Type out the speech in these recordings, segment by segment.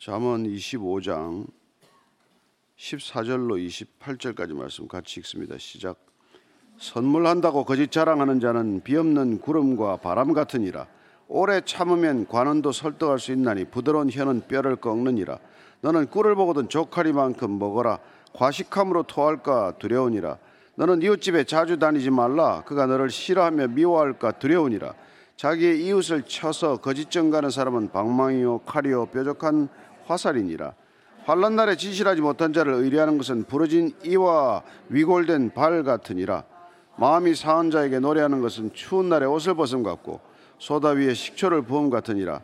잠언 25장 14절로 28절까지 말씀 같이 읽습니다. 시작. 선물한다고 거짓 자랑하는 자는 비없는 구름과 바람 같으니라. 오래 참으면 관원도 설득할 수 있나니 부드러운 혀는 뼈를 꺾느니라. 너는 꿀을 보거든 조카리만큼 먹어라. 과식함으로 토할까 두려우니라. 너는 이웃집에 자주 다니지 말라. 그가 너를 싫어하며 미워할까 두려우니라. 자기의 이웃을 쳐서 거짓 정가는 사람은 방망이요 칼이요 뾰족한 화살이니라. 환란 날에 진실하지 못한 자를 의뢰하는 것은 부러진 이와 위골된 발 같으니라. 마음이 사한 자에게 노래하는 것은 추운 날에 옷을 벗음 같고 소다 위에 식초를 부음 같으니라.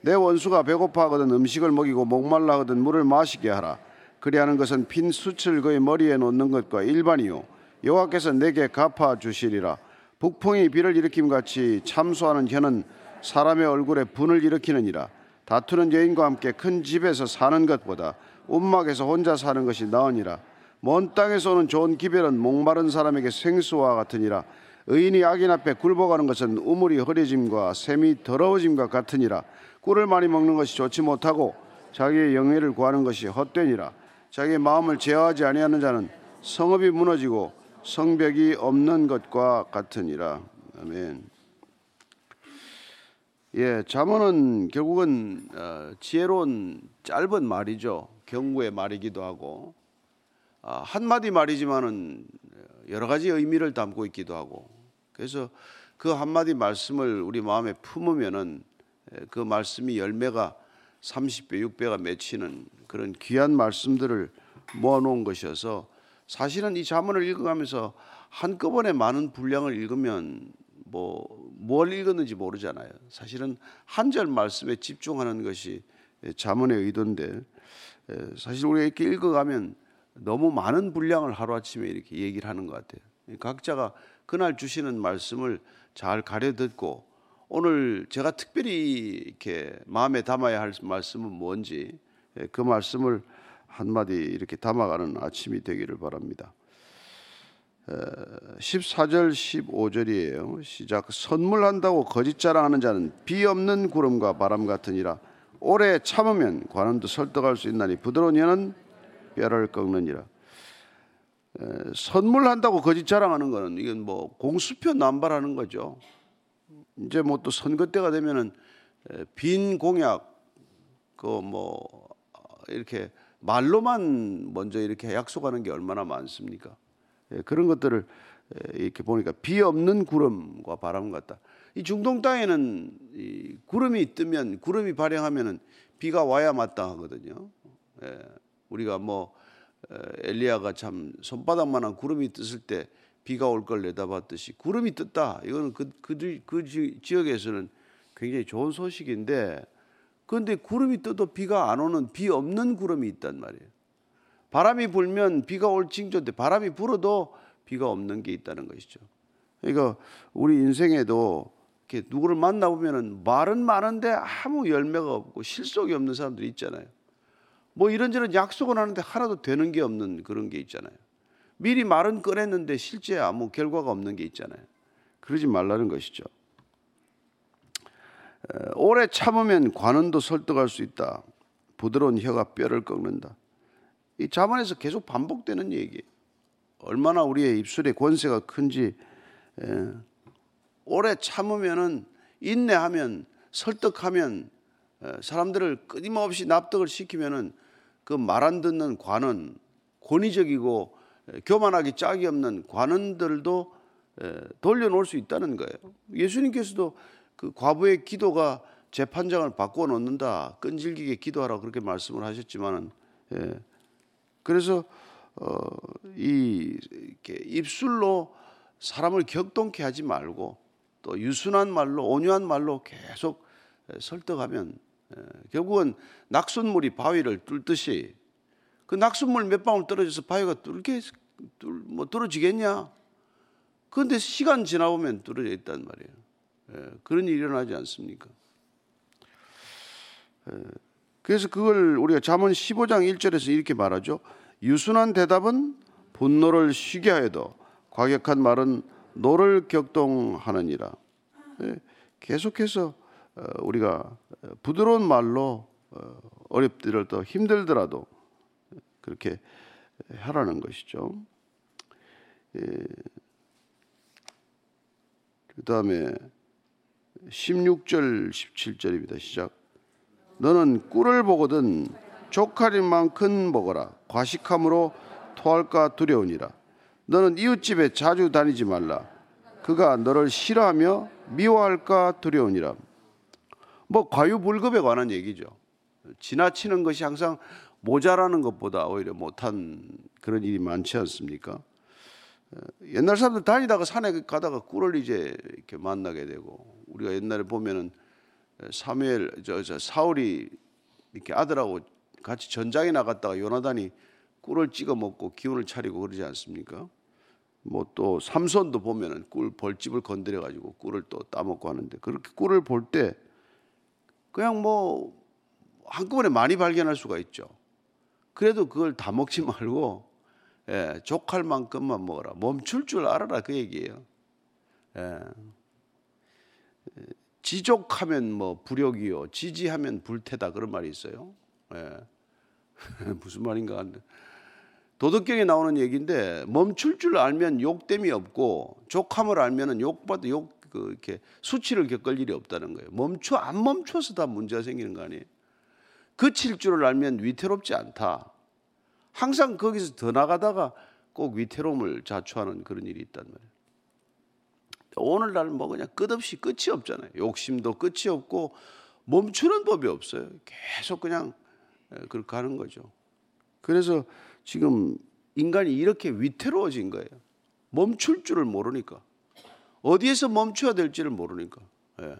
내 원수가 배고파하거든 음식을 먹이고 목말라 하거든 물을 마시게 하라. 그리하는 것은 빈 숯을 그의 머리에 놓는 것과 일반이요 여호와께서 내게 갚아 주시리라. 북풍이 비를 일으킴 같이 참소하는 혀는 사람의 얼굴에 분을 일으키느니라. 다투는 여인과 함께 큰 집에서 사는 것보다 움막에서 혼자 사는 것이 나으니라. 먼 땅에서 오는 좋은 기별은 목마른 사람에게 생수와 같으니라. 의인이 악인 앞에 굴복하는 것은 우물이 흐려짐과 샘이 더러워짐과 같으니라. 꿀을 많이 먹는 것이 좋지 못하고 자기의 영예를 구하는 것이 헛되니라. 자기의 마음을 제어하지 아니하는 자는 성읍이 무너지고 성벽이 없는 것과 같으니라. 아멘. 예, 잠언은 결국은 어, 지혜로운 짧은 말이죠. 경고의 말이기도 하고 아, 한 마디 말이지만은 여러 가지 의미를 담고 있기도 하고 그래서 그 한 마디 말씀을 우리 마음에 품으면은 그 말씀이 열매가 30배, 6배가 맺히는 그런 귀한 말씀들을 모아놓은 것이어서 사실은 이 자문을 읽어가면서 한꺼번에 많은 분량을 읽으면 뭐 뭘 읽었는지 모르잖아요. 사실은 한 절 말씀에 집중하는 것이 자문의 의도인데 사실 우리가 이렇게 읽어가면 너무 많은 분량을 하루아침에 이렇게 얘기를 하는 것 같아요. 각자가 그날 주시는 말씀을 잘 가려 듣고 오늘 제가 특별히 이렇게 마음에 담아야 할 말씀은 뭔지 그 말씀을 한마디 이렇게 담아가는 아침이 되기를 바랍니다. 14절 15절이에요. 시작 선물한다고 거짓 자랑하는 자는 비 없는 구름과 바람 같으니라 오래 참으면 관원도 설득할 수 있나니 부드러운 혀는 뼈를 꺾느니라. 선물한다고 거짓 자랑하는 거는 이건 뭐 공수표 남발하는 거죠. 이제 뭐 또 선거 때가 되면은 빈 공약 그 뭐 이렇게 말로만 먼저 이렇게 약속하는 게 얼마나 많습니까? 그런 것들을 이렇게 보니까 비 없는 구름과 바람 같다. 이 중동 땅에는 이 구름이 뜨면 구름이 발행하면은 비가 와야 마땅 하거든요. 우리가 뭐 엘리야가 참 손바닥만한 구름이 떴을 때 비가 올 걸 내다봤듯이 구름이 떴다. 이거는 그, 그, 그 지역에서는 굉장히 좋은 소식인데 그런데 구름이 떠도 비가 안 오는 비 없는 구름이 있단 말이에요. 바람이 불면 비가 올 징조인데 바람이 불어도 비가 없는 게 있다는 것이죠. 그러니까 우리 인생에도 이렇게 누구를 만나보면은 말은 많은데 아무 열매가 없고 실속이 없는 사람들이 있잖아요. 뭐 이런저런 약속을 하는데 하나도 되는 게 없는 그런 게 있잖아요. 미리 말은 꺼냈는데 실제 아무 결과가 없는 게 있잖아요. 그러지 말라는 것이죠. 오래 참으면 관원도 설득할 수 있다. 부드러운 혀가 뼈를 꺾는다. 이 자문에서 계속 반복되는 얘기. 얼마나 우리의 입술의 권세가 큰지 에, 오래 참으면은 인내하면 설득하면 에, 사람들을 끊임없이 납득을 시키면은 그 말 안 듣는 관원 권위적이고 교만하기 짝이 없는 관원들도 돌려놓을 수 있다는 거예요. 예수님께서도 그 과부의 기도가 재판장을 바꿔 놓는다. 끈질기게 기도하라 그렇게 말씀을 하셨지만은 예. 그래서 어, 이 이렇게 입술로 사람을 격동케 하지 말고 또 유순한 말로 온유한 말로 계속 설득하면 예. 결국은 낙순물이 바위를 뚫듯이 그 낙순물 몇 방울 떨어져서 바위가 뚫게 뚫, 뭐 뚫어지겠냐? 그런데 시간 지나보면 뚫어져 있단 말이에요. 예, 그런 일이 일어나지 않습니까? 예, 그래서 그걸 우리가 잠언 15장 1절에서 이렇게 말하죠. 유순한 대답은 분노를 쉬게 하여도 과격한 말은 노를 격동하느니라. 예, 계속해서 어, 우리가 부드러운 말로 어, 어렵더라도 힘들더라도 그렇게 하라는 것이죠. 예. 그 다음에 16절 17절입니다. 시작. 너는 꿀을 보거든 족하리만큼 먹어라. 과식함으로 토할까 두려우니라. 너는 이웃집에 자주 다니지 말라. 그가 너를 싫어하며 미워할까 두려우니라. 뭐 과유불급에 관한 얘기죠. 지나치는 것이 항상 모자라는 것보다 오히려 못한 그런 일이 많지 않습니까? 옛날 사람들 다니다가 산에 가다가 꿀을 이제 이렇게 만나게 되고 우리가 옛날에 보면은 사무엘 저, 저 사울이 이렇게 아들하고 같이 전장에 나갔다가 요나단이 꿀을 찍어 먹고 기운을 차리고 그러지 않습니까? 뭐 또 삼손도 보면은 꿀 벌집을 건드려 가지고 꿀을 또 따먹고 하는데 그렇게 꿀을 볼 때 그냥 뭐 한꺼번에 많이 발견할 수가 있죠. 그래도 그걸 다 먹지 말고 예, 족할 만큼만 먹어라. 멈출 줄 알아라 그 얘기예요. 예. 지족하면 뭐 불욕이요, 지지하면 불태다 그런 말이 있어요. 예. 무슨 말인가 한데 도덕경에 나오는 얘기인데 멈출 줄 알면 욕됨이 없고 족함을 알면은 욕받아 욕그 이렇게 수치를 겪을 일이 없다는 거예요. 멈춰 안 멈춰서 다 문제가 생기는 거 아니에요. 그칠 줄을 알면 위태롭지 않다. 항상 거기서 더 나가다가 꼭 위태로움을 자초하는 그런 일이 있단 말이에요. 오늘날 뭐 그냥 끝없이 끝이 없잖아요. 욕심도 끝이 없고 멈추는 법이 없어요. 계속 그냥 그렇게 하는 거죠. 그래서 지금 인간이 이렇게 위태로워진 거예요. 멈출 줄을 모르니까. 어디에서 멈춰야 될지를 모르니까. 예.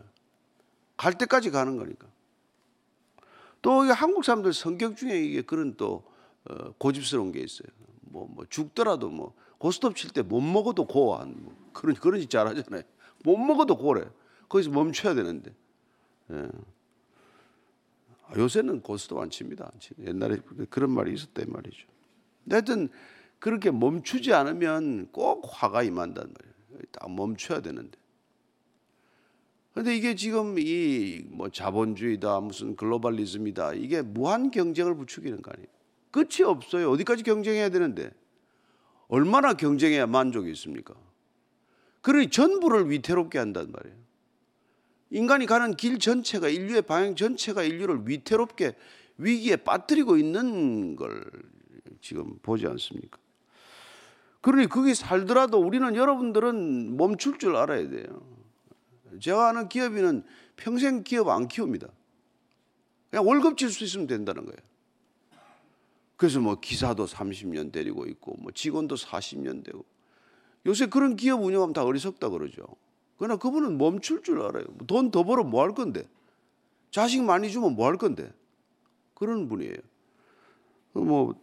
갈 때까지 가는 거니까. 또 한국 사람들 성격 중에 이게 그런 또 어, 고집스러운 게 있어요. 뭐, 뭐 죽더라도 뭐 고스톱 칠 때 못 먹어도 고한 뭐 그런 그런 짓 잘하잖아요. 못 먹어도 고래. 거기서 멈춰야 되는데. 예. 아, 요새는 고스톱 안 칩니다. 옛날에 그런 말이 있었단 말이죠. 하여튼 그렇게 멈추지 않으면 꼭 화가 임한단 말이에요. 딱 멈춰야 되는데. 근데 이게 지금 이 뭐 자본주의다 무슨 글로벌리즘이다 이게 무한 경쟁을 부추기는 거 아니에요. 끝이 없어요. 어디까지 경쟁해야 되는데 얼마나 경쟁해야 만족이 있습니까? 그러니 전부를 위태롭게 한단 말이에요. 인간이 가는 길 전체가 인류의 방향 전체가 인류를 위태롭게 위기에 빠뜨리고 있는 걸 지금 보지 않습니까? 그러니 거기 살더라도 우리는 여러분들은 멈출 줄 알아야 돼요. 제가 아는 기업인은 평생 기업 안 키웁니다. 그냥 월급 질 수 있으면 된다는 거예요. 그래서 뭐 기사도 30년 데리고 있고 뭐 직원도 40년 되고 요새 그런 기업 운영하면 다 어리석다 그러죠. 그러나 그분은 멈출 줄 알아요. 돈 더 벌어 뭐 할 건데? 자식 많이 주면 뭐 할 건데? 그런 분이에요. 뭐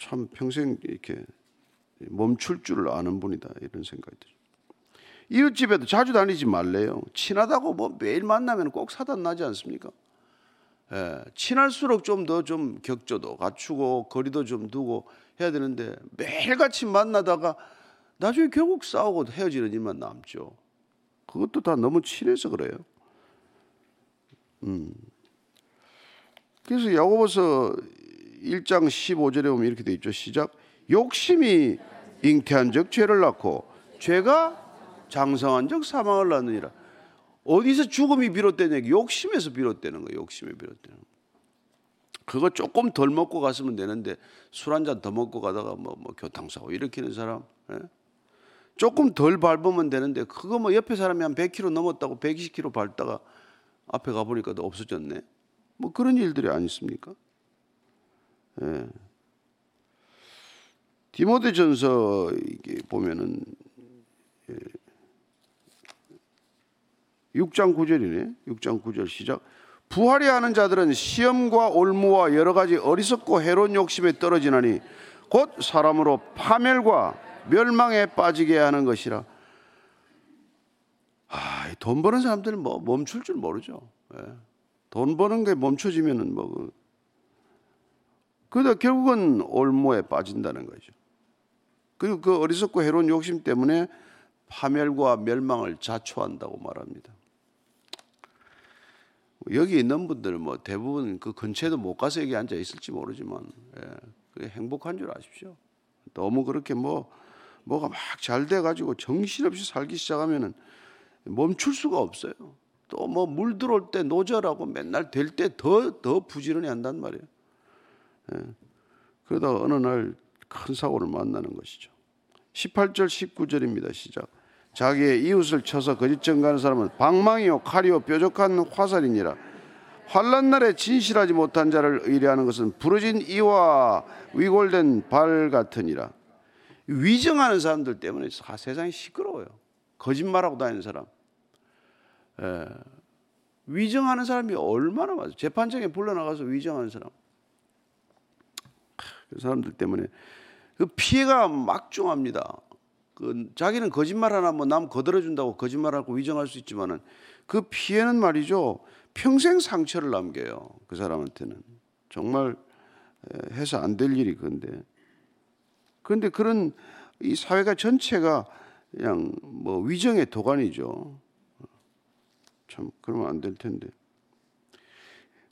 참 평생 이렇게 멈출 줄 아는 분이다 이런 생각이 들죠. 이웃집에도 자주 다니지 말래요. 친하다고 뭐 매일 만나면 꼭 사단 나지 않습니까? 예, 친할수록 좀더좀 격조도 갖추고 거리도 좀 두고 해야 되는데 매일같이 만나다가 나중에 결국 싸우고 헤어지는 일만 남죠. 그것도 다 너무 친해서 그래요. 음. 그래서 야고보서 1장 15절에 보면 이렇게 돼 있죠. 시작. 욕심이 잉태한 적 죄를 낳고 죄가 장성한 적 사망을 낳느니라. 어디서 죽음이 비롯되냐? 욕심에서 비롯되는 거예요. 욕심에 비롯되는 거. 그거 조금 덜 먹고 갔으면 되는데 술 한 잔 더 먹고 가다가 뭐, 뭐 교통사고 일으키는 사람. 예? 조금 덜 밟으면 되는데 그거 뭐 옆에 사람이 한 100km 넘었다고 120km 밟다가 앞에 가보니까 없어졌네. 뭐 그런 일들이 아니습니까? 예. 디모데전서 이게 보면은 예. 6장 9절이네. 6장 9절 시작. 부활이 하는 자들은 시험과 올무와 여러 가지 어리석고 해로운 욕심에 떨어지나니 곧 사람으로 파멸과 멸망에 빠지게 하는 것이라. 아, 돈 버는 사람들은 뭐 멈출 줄 모르죠. 예. 돈 버는 게 멈춰지면은 뭐 그, 그러다 결국은 올무에 빠진다는 거죠. 그리고 그 어리석고 해로운 욕심 때문에 파멸과 멸망을 자초한다고 말합니다. 여기 있는 분들 뭐 대부분 그 근처에도 못 가서 여기 앉아 있을지 모르지만 예, 그게 행복한 줄 아십시오. 너무 그렇게 뭐 뭐가 막 잘 돼 가지고 정신없이 살기 시작하면은 멈출 수가 없어요. 또 뭐 물 들어올 때 노절하고 맨날 될 때 더 더 부지런히 한단 말이에요. 예. 그러다 어느 날 큰 사고를 만나는 것이죠. 18절 19절입니다. 시작. 자기의 이웃을 쳐서 거짓 증가하는 사람은 방망이요 칼이요 뾰족한 화살이니라. 환란 날에 진실하지 못한 자를 의뢰하는 것은 부러진 이와 위골된 발 같으니라. 위정하는 사람들 때문에 세상이 시끄러워요. 거짓말하고 다니는 사람. 예. 위정하는 사람이 얼마나 많아요. 재판장에 불러나가서 위정하는 사람. 그 사람들 때문에 그 피해가 막중합니다. 그 자기는 거짓말 하나 뭐 남 거들어 준다고 거짓말하고 위정할 수 있지만은 그 피해는 말이죠. 평생 상처를 남겨요 그 사람한테는. 정말 해서 안 될 일이 그런데. 그런데 그런 이 사회가 전체가 그냥 뭐 위정의 도가니죠. 참 그러면 안 될 텐데.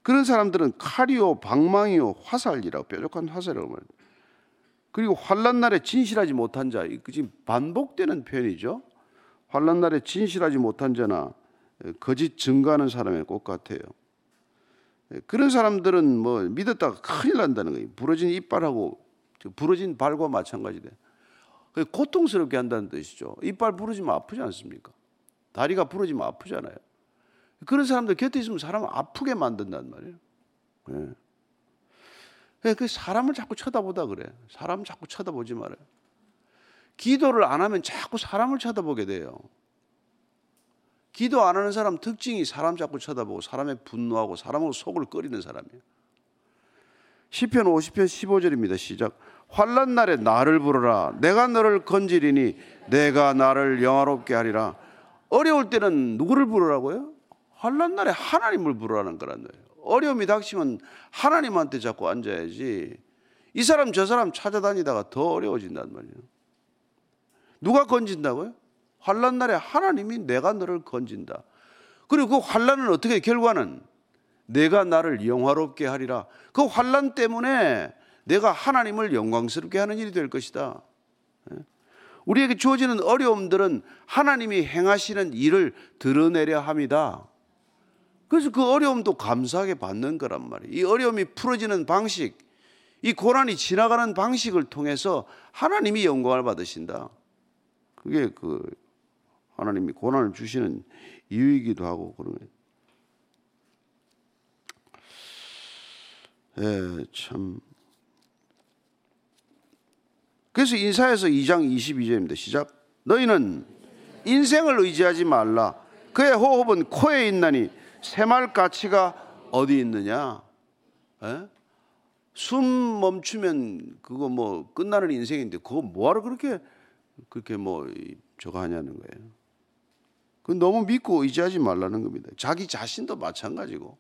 그런 사람들은 칼이요 방망이요 화살이라고 뾰족한 화살이라고 말해요. 그리고 환란 날에 진실하지 못한 자, 지금 반복되는 표현이죠. 환란 날에 진실하지 못한 자나 거짓 증거하는 사람의 것 같아요. 그런 사람들은 뭐 믿었다가 큰일 난다는 거예요. 부러진 이빨하고 부러진 발과 마찬가지돼. 고통스럽게 한다는 뜻이죠. 이빨 부러지면 아프지 않습니까? 다리가 부러지면 아프잖아요. 그런 사람들 곁에 있으면 사람을 아프게 만든단 말이에요. 네. 그 사람을 자꾸 쳐다보다 그래. 사람 자꾸 쳐다보지 말아요. 기도를 안 하면 자꾸 사람을 쳐다보게 돼요. 기도 안 하는 사람 특징이 사람 자꾸 쳐다보고 사람의 분노하고 사람으로 속을 끓이는 사람이에요. 시편 50편 15절입니다. 시작. 환란 날에 나를 부르라. 내가 너를 건지리니 내가 나를 영화롭게 하리라. 어려울 때는 누구를 부르라고요? 환란 날에 하나님을 부르라는 거란 거예요. 어려움이 닥치면 하나님한테 자꾸 앉아야지. 이 사람 저 사람 찾아다니다가 더 어려워진단 말이에요. 누가 건진다고요? 환란 날에 하나님이 내가 너를 건진다. 그리고 그 환란은 어떻게 결과는 내가 나를 영화롭게 하리라. 그 환란 때문에 내가 하나님을 영광스럽게 하는 일이 될 것이다. 예? 우리에게 주어지는 어려움들은 하나님이 행하시는 일을 드러내려 합니다. 그래서 그 어려움도 감사하게 받는 거란 말이에요. 이 어려움이 풀어지는 방식, 이 고난이 지나가는 방식을 통해서 하나님이 영광을 받으신다. 그게 그 하나님이 고난을 주시는 이유이기도 하고 그런 거예요. 예, 참. 그래서 인사에서 2장 22절입니다. 시작. 너희는 인생을 의지하지 말라. 그의 호흡은 코에 있나니 새말 가치가 어디 있느냐? 에? 예? 숨 멈추면 그거 뭐 끝나는 인생인데 그거 뭐하러 그렇게 그렇게 뭐 저거 하냐는 거예요. 그 너무 믿고 의지하지 말라는 겁니다. 자기 자신도 마찬가지고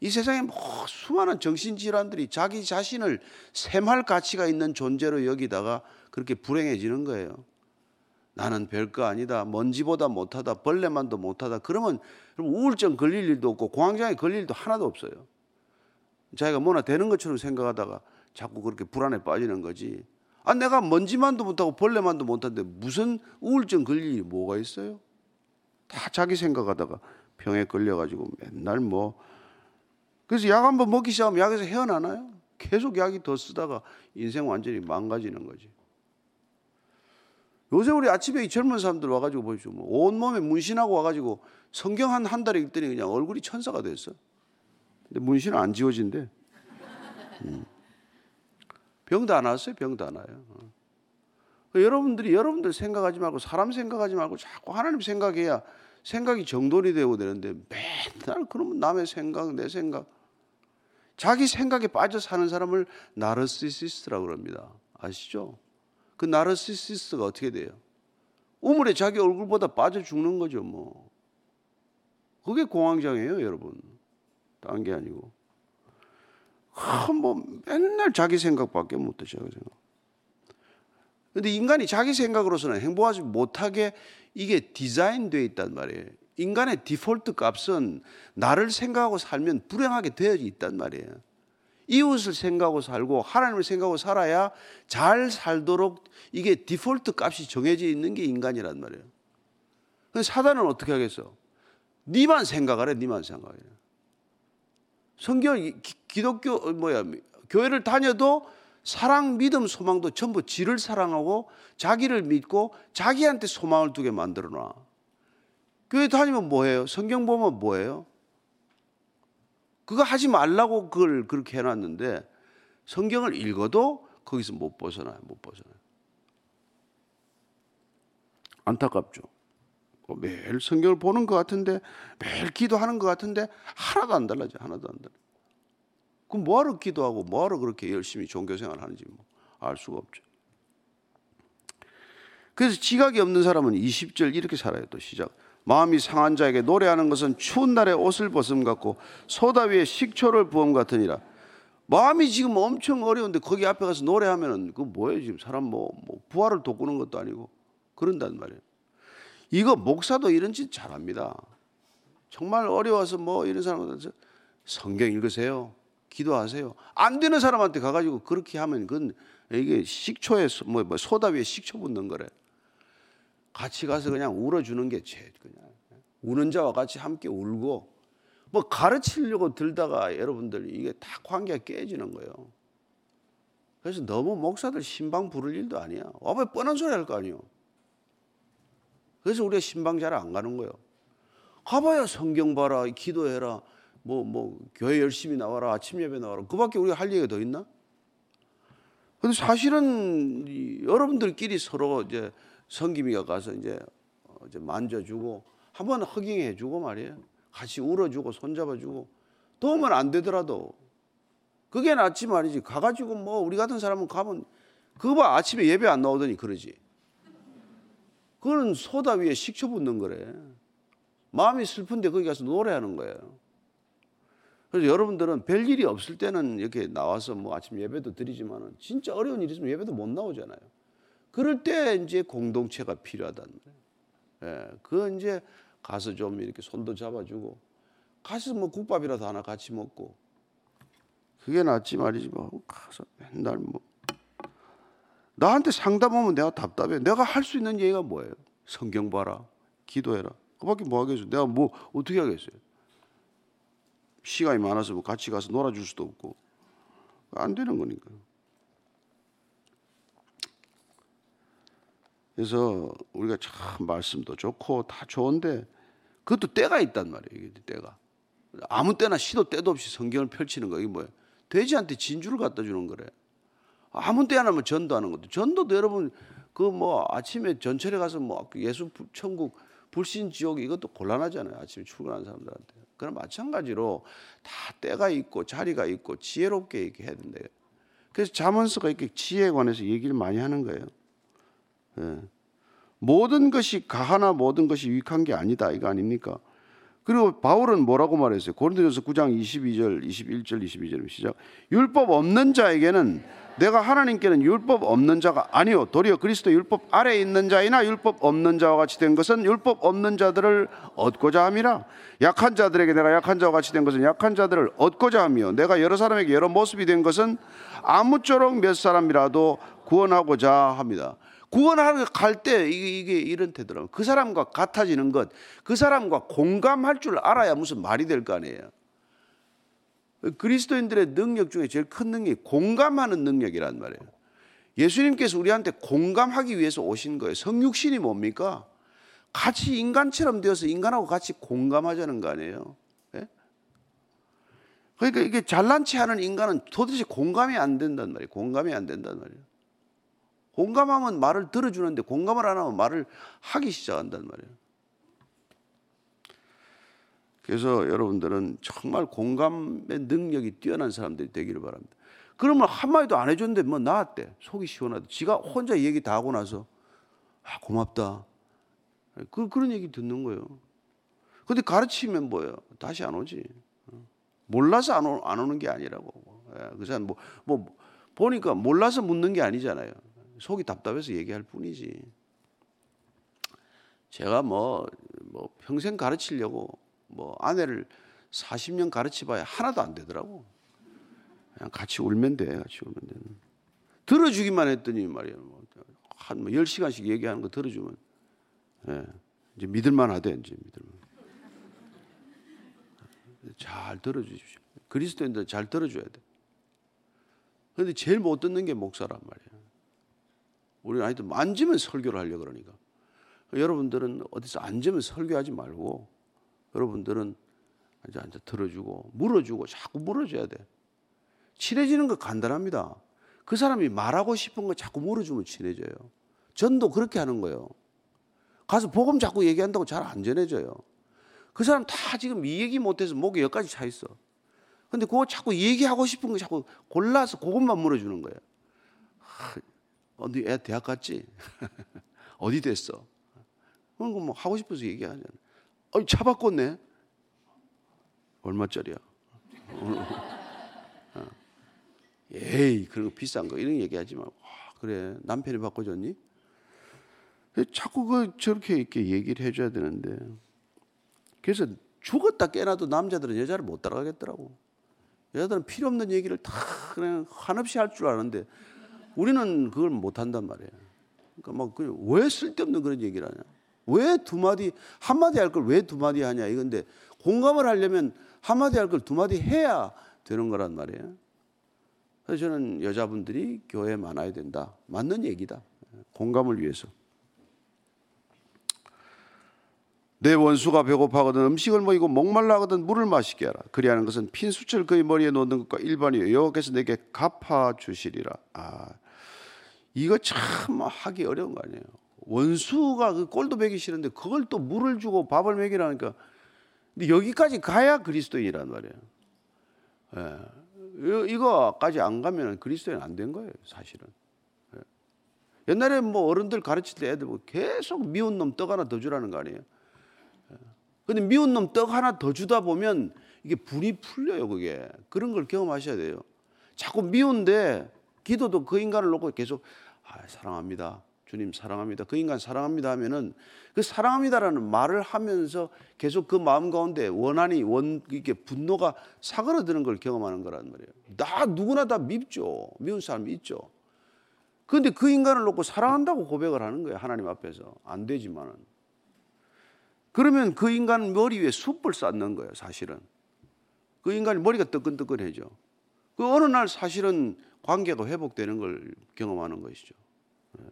이 세상에 뭐 수많은 정신질환들이 자기 자신을 샘할 가치가 있는 존재로 여기다가 그렇게 불행해지는 거예요. 나는 별거 아니다. 먼지보다 못하다. 벌레만도 못하다. 그러면 우울증 걸릴 일도 없고 공황장애 걸릴 일도 하나도 없어요. 자기가 뭐나 되는 것처럼 생각하다가 자꾸 그렇게 불안에 빠지는 거지. 아, 내가 먼지만도 못하고 벌레만도 못하는데 무슨 우울증 걸릴 일이 뭐가 있어요? 다 자기 생각하다가 병에 걸려가지고 맨날 뭐. 그래서 약 한 번 먹기 시작하면 약에서 헤어나나요? 계속 약이 더 쓰다가 인생 완전히 망가지는 거지. 요새 우리 아침에 이 젊은 사람들 와가지고 보십시오. 뭐 온몸에 문신하고 와가지고 성경 한 한 달에 읽더니 그냥 얼굴이 천사가 됐어. 근데 문신은 안 지워진대. 음. 병도 안 왔어요. 병도 안 와요. 어. 여러분들이 여러분들 생각하지 말고 사람 생각하지 말고 자꾸 하나님 생각해야 생각이 정돈이 되고 되는데 맨날 그러면 남의 생각, 내 생각. 자기 생각에 빠져 사는 사람을 나르시시스트라고 그럽니다. 아시죠? 그 나르시시스가 어떻게 돼요? 우물에 자기 얼굴보다 빠져 죽는 거죠, 뭐. 그게 공황장애예요, 여러분. 딴 게 아니고. 아, 뭐 맨날 자기 생각밖에 못 하죠. 근데 인간이 자기 생각으로서는 행복하지 못하게 이게 디자인되어 있단 말이에요. 인간의 디폴트 값은 나를 생각하고 살면 불행하게 되어 있단 말이에요. 이웃을 생각하고 살고 하나님을 생각하고 살아야 잘 살도록 이게 디폴트 값이 정해져 있는 게 인간이란 말이에요. 근데 사단은 어떻게 하겠어? 니만 생각하래, 니만 생각해. 성경 기독교 어, 뭐야 교회를 다녀도 사랑, 믿음, 소망도 전부 지를 사랑하고 자기를 믿고 자기한테 소망을 두게 만들어 놔. 교회 다니면 뭐예요? 성경 보면 뭐예요? 그거 하지 말라고 그걸 그렇게 해놨는데 성경을 읽어도 거기서 못 벗어나요. 못 벗어나요. 안타깝죠. 뭐 매일 성경을 보는 것 같은데 매일 기도하는 것 같은데 하나도 안 달라져. 하나도 안 달라. 그럼 뭐하러 기도하고 뭐하러 그렇게 열심히 종교생활 하는지 뭐 알 수가 없죠. 그래서 지각이 없는 사람은 20절 이렇게 살아요. 또 시작. 마음이 상한 자에게 노래하는 것은 추운 날에 옷을 벗음 같고 소다 위에 식초를 부음 같으니라. 마음이 지금 엄청 어려운데 거기 앞에 가서 노래하면은 그 뭐예요 지금 사람 뭐, 뭐 부활을 돋구는 것도 아니고 그런단 말이에요. 이거 목사도 이런 짓 잘합니다. 정말 어려워서 뭐 이런 사람한테 성경 읽으세요. 기도하세요. 안 되는 사람한테 가가지고 그렇게 하면 그건 이게 식초에 뭐, 뭐 소다 위에 식초 붓는 거래. 같이 가서 그냥 울어주는 게 제일 그냥 우는 자와 같이 함께 울고 뭐 가르치려고 들다가 여러분들 이게 다 관계가 깨지는 거예요. 그래서 너무 목사들 신방 부를 일도 아니야. 와봐 뻔한 소리 할 거 아니에요. 그래서 우리가 신방 잘 안 가는 거예요. 가봐야 성경 봐라, 기도해라, 뭐, 뭐, 교회 열심히 나와라, 아침 예배 나와라. 그 밖에 우리가 할 얘기가 더 있나? 근데 사실은 여러분들끼리 서로 이제 성김이가 가서 이제, 어, 이제 만져주고 한 번 허깅해주고 말이에요. 같이 울어주고 손잡아주고 도움은 안 되더라도 그게 낫지 말이지. 가가지고 뭐 우리 같은 사람은 가면 그거 봐 아침에 예배 안 나오더니 그러지. 그거는 소다 위에 식초 붓는 거래. 마음이 슬픈데 거기 가서 노래하는 거예요. 그래서 여러분들은 별 일이 없을 때는 이렇게 나와서 뭐 아침 예배도 드리지만은 진짜 어려운 일이 있으면 예배도 못 나오잖아요. 그럴 때 이제 공동체가 필요하단 말이에요. 예, 그 이제 가서 좀 이렇게 손도 잡아주고 가서 뭐 국밥이라도 하나 같이 먹고 그게 낫지 말이지 뭐 가서 맨날 뭐 나한테 상담하면 내가 답답해. 내가 할 수 있는 얘기가 뭐예요? 성경 봐라, 기도해라. 그밖에 뭐 하겠어요? 내가 뭐 어떻게 하겠어요? 시간이 많아서 뭐 같이 가서 놀아줄 수도 없고 안 되는 거니까. 그래서 우리가 참 말씀도 좋고 다 좋은데 그것도 때가 있단 말이에요. 때가 아무 때나 시도 때도 없이 성경을 펼치는 거 이게 뭐예요? 돼지한테 진주를 갖다 주는 거래. 아무 때나 뭐 전도하는 것도 전도도 여러분 그 뭐 아침에 전철에 가서 뭐 예수 천국 불신 지옥 이것도 곤란하잖아요. 아침에 출근하는 사람들한테. 그럼 마찬가지로 다 때가 있고 자리가 있고 지혜롭게 이렇게 해야 된대요. 그래서 자문서가 이렇게 지혜에 관해서 얘기를 많이 하는 거예요. 예. 모든 것이 가하나 모든 것이 유익한 게 아니다 이거 아닙니까? 그리고 바울은 뭐라고 말했어요? 고린도전서 9장 22절, 21절, 22절 시작. 율법 없는 자에게는 내가 하나님께는 율법 없는 자가 아니요 도리어 그리스도 율법 아래에 있는 자이나 율법 없는 자와 같이 된 것은 율법 없는 자들을 얻고자 함이라 약한 자들에게 내가 약한 자와 같이 된 것은 약한 자들을 얻고자 하며 내가 여러 사람에게 여러 모습이 된 것은 아무쪼록 몇 사람이라도 구원하고자 합니다. 구원하러 갈 때 이게, 이게 이런 태도라면 그 사람과 같아지는 것, 그 사람과 공감할 줄 알아야 무슨 말이 될 거 아니에요. 그리스도인들의 능력 중에 제일 큰 능력이 공감하는 능력이란 말이에요. 예수님께서 우리한테 공감하기 위해서 오신 거예요. 성육신이 뭡니까? 같이 인간처럼 되어서 인간하고 같이 공감하자는 거 아니에요. 예? 그러니까 이게 잘난 체 하는 인간은 도대체 공감이 안 된단 말이에요. 공감이 안 된단 말이에요. 공감하면 말을 들어주는데 공감을 안 하면 말을 하기 시작한단 말이에요. 그래서 여러분들은 정말 공감의 능력이 뛰어난 사람들이 되기를 바랍니다. 그러면 한마디도 안 해줬는데 뭐 나았대. 속이 시원하대. 지가 혼자 얘기 다 하고 나서 아, 고맙다. 그, 그런 얘기 듣는 거예요. 근데 가르치면 뭐예요? 다시 안 오지. 몰라서 안, 오, 안 오는 게 아니라고. 예, 그 사람 뭐, 뭐, 보니까 몰라서 묻는 게 아니잖아요. 속이 답답해서 얘기할 뿐이지. 제가 뭐, 뭐 평생 가르치려고 뭐 아내를 40년 가르치봐야 하나도 안 되더라고. 그냥 같이 울면 돼, 같이 울면 돼. 들어주기만 했더니 말이야. 뭐 한 10시간씩 뭐 얘기하는 거 들어주면, 예, 이제 믿을만 하대, 이제 믿을만. 잘 들어주십시오. 그리스도인들 잘 들어줘야 돼. 그런데 제일 못 듣는 게 목사란 말이야. 우리는 아이들 앉으면 설교를 하려 그러니까. 여러분들은 어디서 앉으면 설교하지 말고 여러분들은 앉아 앉아 들어주고 물어주고 자꾸 물어줘야 돼. 친해지는 거 간단합니다. 그 사람이 말하고 싶은 거 자꾸 물어주면 친해져요. 전도 그렇게 하는 거예요. 가서 복음 자꾸 얘기한다고 잘 안 전해져요. 그 사람 다 지금 이 얘기 못해서 목에 여기까지 차 있어. 근데 그거 자꾸 얘기하고 싶은 거 자꾸 골라서 그것만 물어주는 거예요. 어디 애 대학 갔지? 어디 됐어? 그런 거뭐 하고 싶어서 얘기하잖아. 어이, 차 바꿨네? 얼마짜리야? 어. 에이, 그런 거 비싼 거, 이런 얘기하지 마. 아, 그래, 남편이 바꿔줬니? 자꾸 그 저렇게 이렇게 얘기를 해줘야 되는데. 그래서 죽었다 깨나도 남자들은 여자를 못 따라가겠더라고. 여자들은 필요 없는 얘기를 다 그냥 한없이 할 줄 아는데 우리는 그걸 못 한단 말이에요. 그러니까 막왜 쓸데없는 그런 얘기를 하냐? 왜 두 마디 한 마디 할 걸 왜 두 마디 하냐 이건데 공감을 하려면 한 마디 할 걸 두 마디 해야 되는 거란 말이에요. 그래서 저는 여자분들이 교회에 많아야 된다. 맞는 얘기다. 공감을 위해서. 내 원수가 배고파거든 음식을 먹이고 목말라거든 물을 마시게 하라. 그리하는 것은 핀수철 그의 머리에 놓는 것과 일반이요 여호께서 내게 갚아 주시리라. 아, 이거 참 하기 어려운 거 아니에요. 원수가 그 꼴도 배기 싫은데 그걸 또 물을 주고 밥을 먹이라니까. 근데 여기까지 가야 그리스도인이란 말이에요. 예. 이거까지 안 가면 그리스도인 안 된 거예요, 사실은. 예. 옛날에 뭐 어른들 가르칠 때 애들 뭐 계속 미운 놈 떡 하나 더 주라는 거 아니에요. 근데 미운 놈 떡 하나 더 주다 보면 이게 불이 풀려요, 그게. 그런 걸 경험하셔야 돼요. 자꾸 미운데 기도도 그 인간을 놓고 계속 아, 사랑합니다. 주님 사랑합니다. 그 인간 사랑합니다 하면은 그 사랑합니다라는 말을 하면서 계속 그 마음 가운데 원한이 원 이게 분노가 사그러드는 걸 경험하는 거란 말이에요. 나 누구나 다 밉죠. 미운 사람이 있죠. 그런데 그 인간을 놓고 사랑한다고 고백을 하는 거예요. 하나님 앞에서 안 되지만은 그러면 그 인간 머리 위에 숯불 쌓는 거예요, 사실은. 그 인간이 머리가 뜨끈뜨끈해져. 그 어느 날 사실은 관계가 회복되는 걸 경험하는 것이죠. 예.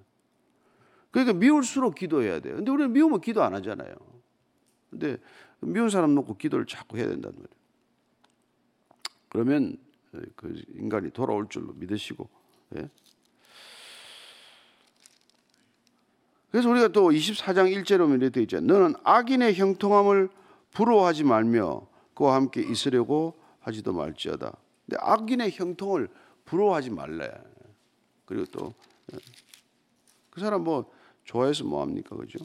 그러니까 미울수록 기도해야 돼요. 근데 우리는 미우면 기도 안 하잖아요. 근데 미운 사람 놓고 기도를 자꾸 해야 된다는 말이에요. 그러면 그 인간이 돌아올 줄로 믿으시고, 예? 그래서 우리가 또 24장 1절에 보면 이렇게 있죠. 너는 악인의 형통함을 부러워하지 말며 그와 함께 있으려고 하지도 말지어다. 근데 악인의 형통을 부러워하지 말래. 그리고 또 그 사람 뭐 좋아해서 뭐 합니까? 그죠?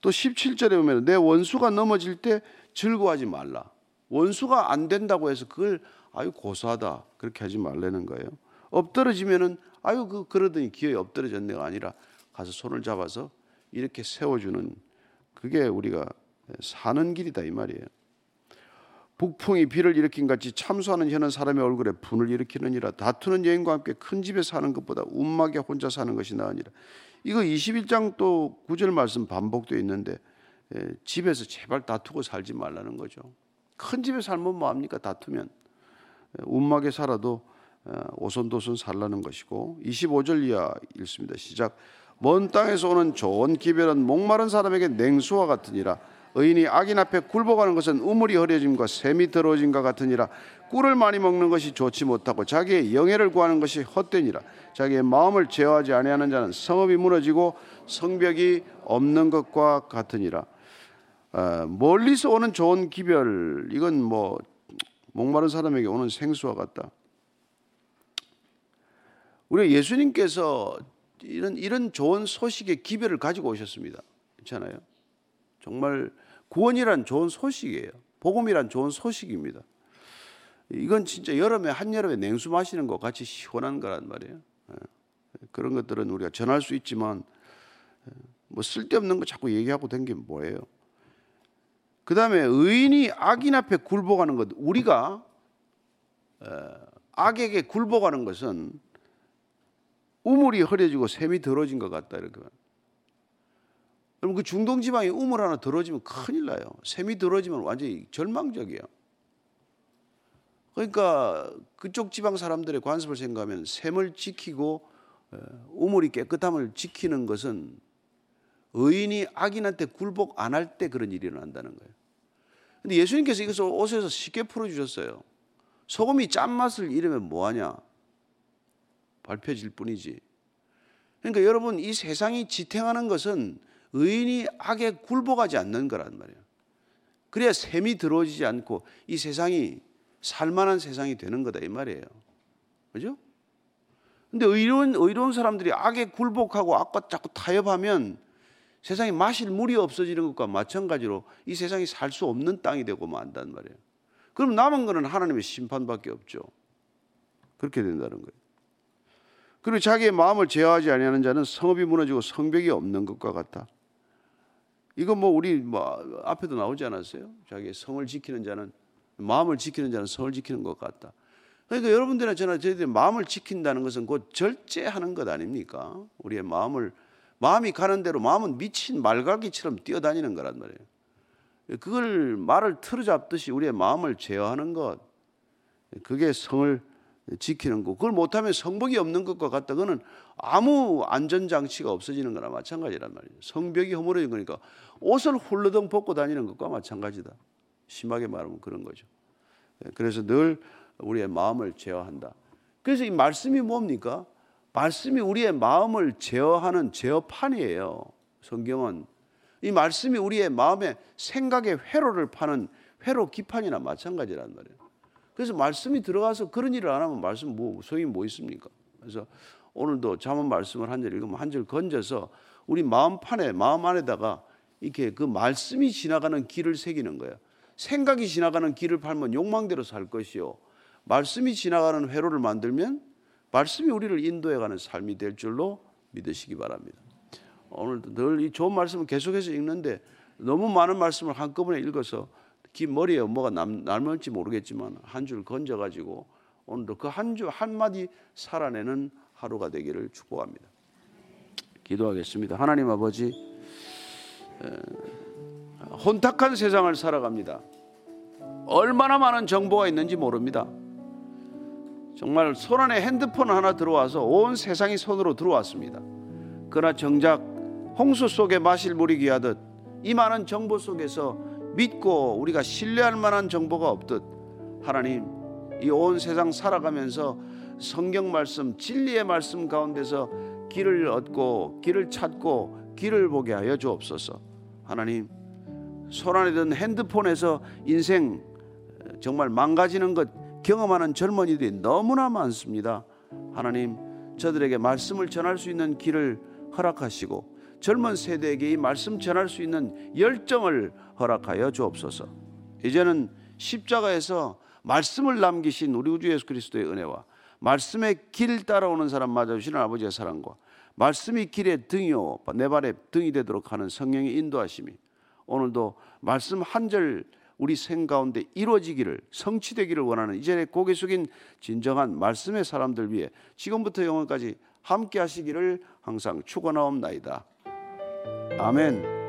또 17절에 보면 내 원수가 넘어질 때 즐거워하지 말라. 원수가 안 된다고 해서 그걸 아유 고소하다 그렇게 하지 말라는 거예요. 엎드러지면은 아유 그 그러더니 기어이 엎드러졌네가 아니라 가서 손을 잡아서 이렇게 세워주는 그게 우리가 사는 길이다 이 말이에요. 북풍이 비를 일으킨 같이 참수하는 혀는 사람의 얼굴에 분을 일으키느니라. 다투는 여인과 함께 큰 집에 사는 것보다 움막에 혼자 사는 것이 나으니라. 이거 21장 또 9절 말씀 반복되어 있는데 예, 집에서 제발 다투고 살지 말라는 거죠. 큰 집에 살면 뭐합니까? 다투면. 예, 움막에 살아도 어, 오손도손 살라는 것이고 25절 이하 읽습니다. 시작. 먼 땅에서 오는 좋은 기별은 목마른 사람에게 냉수와 같으니라 의인이 악인 앞에 굴복하는 것은 우물이 흐려짐과 샘이 더러워짐과 같으니라 꿀을 많이 먹는 것이 좋지 못하고 자기의 영예를 구하는 것이 헛되니라 자기의 마음을 제어하지 아니하는 자는 성읍이 무너지고 성벽이 없는 것과 같으니라 어, 멀리서 오는 좋은 기별 이건 뭐 목마른 사람에게 오는 생수와 같다 우리 예수님께서 이런 이런 좋은 소식의 기별을 가지고 오셨습니다. 괜찮아요? 정말 구원이란 좋은 소식이에요. 복음이란 좋은 소식입니다. 이건 진짜 여름에 한여름에 냉수 마시는 것 같이 시원한 거란 말이에요. 예. 그런 것들은 우리가 전할 수 있지만 예. 뭐 쓸데없는 거 자꾸 얘기하고 된 게 뭐예요? 그 다음에 의인이 악인 앞에 굴복하는 것, 우리가 악에게 굴복하는 것은 우물이 흐려지고 샘이 더러진 것 같다 이렇게. 여러분 그 중동 지방에 우물 하나 더러지면 큰일 나요. 샘이 더러지면 완전히 절망적이에요. 그러니까 그쪽 지방 사람들의 관습을 생각하면 샘을 지키고 우물이 깨끗함을 지키는 것은 의인이 악인한테 굴복 안 할 때 그런 일이 일어난다는 거예요. 근데 예수님께서 이것을 옷에서 쉽게 풀어주셨어요. 소금이 짠맛을 잃으면 뭐하냐? 밟혀질 뿐이지. 그러니까 여러분 이 세상이 지탱하는 것은 의인이 악에 굴복하지 않는 거란 말이에요. 그래야 샘이 들어오지 않고 이 세상이 살만한 세상이 되는 거다 이 말이에요. 그죠? 근데 의로운, 의로운 사람들이 악에 굴복하고 악과 자꾸 타협하면 세상에 마실 물이 없어지는 것과 마찬가지로 이 세상이 살 수 없는 땅이 되고 만단 말이에요. 그럼 남은 거는 하나님의 심판밖에 없죠. 그렇게 된다는 거예요. 그리고 자기의 마음을 제어하지 아니하는 자는 성읍이 무너지고 성벽이 없는 것과 같다. 이거 뭐 우리 뭐 앞에도 나오지 않았어요? 자기의 성을 지키는 자는 마음을 지키는 자는 성을 지키는 것 같다. 그러니까 여러분들이나 저나 저희들이 마음을 지킨다는 것은 곧 절제하는 것 아닙니까? 우리의 마음을 마음이 가는 대로 마음은 미친 말갈기처럼 뛰어다니는 거란 말이에요. 그걸 말을 틀어잡듯이 우리의 마음을 제어하는 것, 그게 성을 지키는 것. 그걸 못하면 성벽이 없는 것과 같다. 그거는 아무 안전장치가 없어지는 거나 마찬가지란 말이에요. 성벽이 허물어진 거니까 옷을 훌러덩 벗고 다니는 것과 마찬가지다. 심하게 말하면 그런 거죠. 그래서 늘 우리의 마음을 제어한다. 그래서 이 말씀이 뭡니까? 말씀이 우리의 마음을 제어하는 제어판이에요. 성경은 이 말씀이 우리의 마음의 생각의 회로를 파는 회로 기판이나 마찬가지란 말이에요. 그래서 말씀이 들어가서 그런 일을 안 하면 말씀 뭐 소용이 뭐 있습니까? 그래서 오늘도 잠언 말씀을 한 절 읽으면 한 절 건져서 우리 마음판에 마음 안에다가 이렇게 그 말씀이 지나가는 길을 새기는 거예요. 생각이 지나가는 길을 팔면 욕망대로 살 것이요. 말씀이 지나가는 회로를 만들면 말씀이 우리를 인도해가는 삶이 될 줄로 믿으시기 바랍니다. 오늘도 늘 이 좋은 말씀을 계속해서 읽는데 너무 많은 말씀을 한꺼번에 읽어서 긴 머리에 뭐가 남, 남을지 모르겠지만 한 줄 건져가지고 오늘도 그 한 줄 한마디 살아내는 하루가 되기를 축복합니다. 기도하겠습니다. 하나님 아버지 혼탁한 세상을 살아갑니다. 얼마나 많은 정보가 있는지 모릅니다. 정말 손 안에 핸드폰 하나 들어와서 온 세상이 손으로 들어왔습니다. 그러나 정작 홍수 속에 마실 물이 귀하듯 이 많은 정보 속에서 믿고 우리가 신뢰할 만한 정보가 없듯 하나님 이 온 세상 살아가면서 성경 말씀 진리의 말씀 가운데서 길을 얻고 길을 찾고 길을 보게 하여 주옵소서. 하나님 손안에 든 핸드폰에서 인생 정말 망가지는 것 경험하는 젊은이들이 너무나 많습니다. 하나님, 저들에게 말씀을 전할 수 있는 길을 허락하시고 젊은 세대에게 이 말씀 전할 수 있는 열정을 허락하여 주옵소서. 이제는 십자가에서 말씀을 남기신 우리 우주 예수 그리스도의 은혜와 말씀의 길 따라오는 사람 맞아주시는 아버지의 사랑과 말씀이 길의 등이요 내 발의 등이 되도록 하는 성령의 인도하심이 오늘도 말씀 한 절 우리 생 가운데 이루어지기를 성취되기를 원하는 이전에 고개 숙인 진정한 말씀의 사람들 위해 지금부터 영원까지 함께 하시기를 항상 축원하옵나이다. 아멘.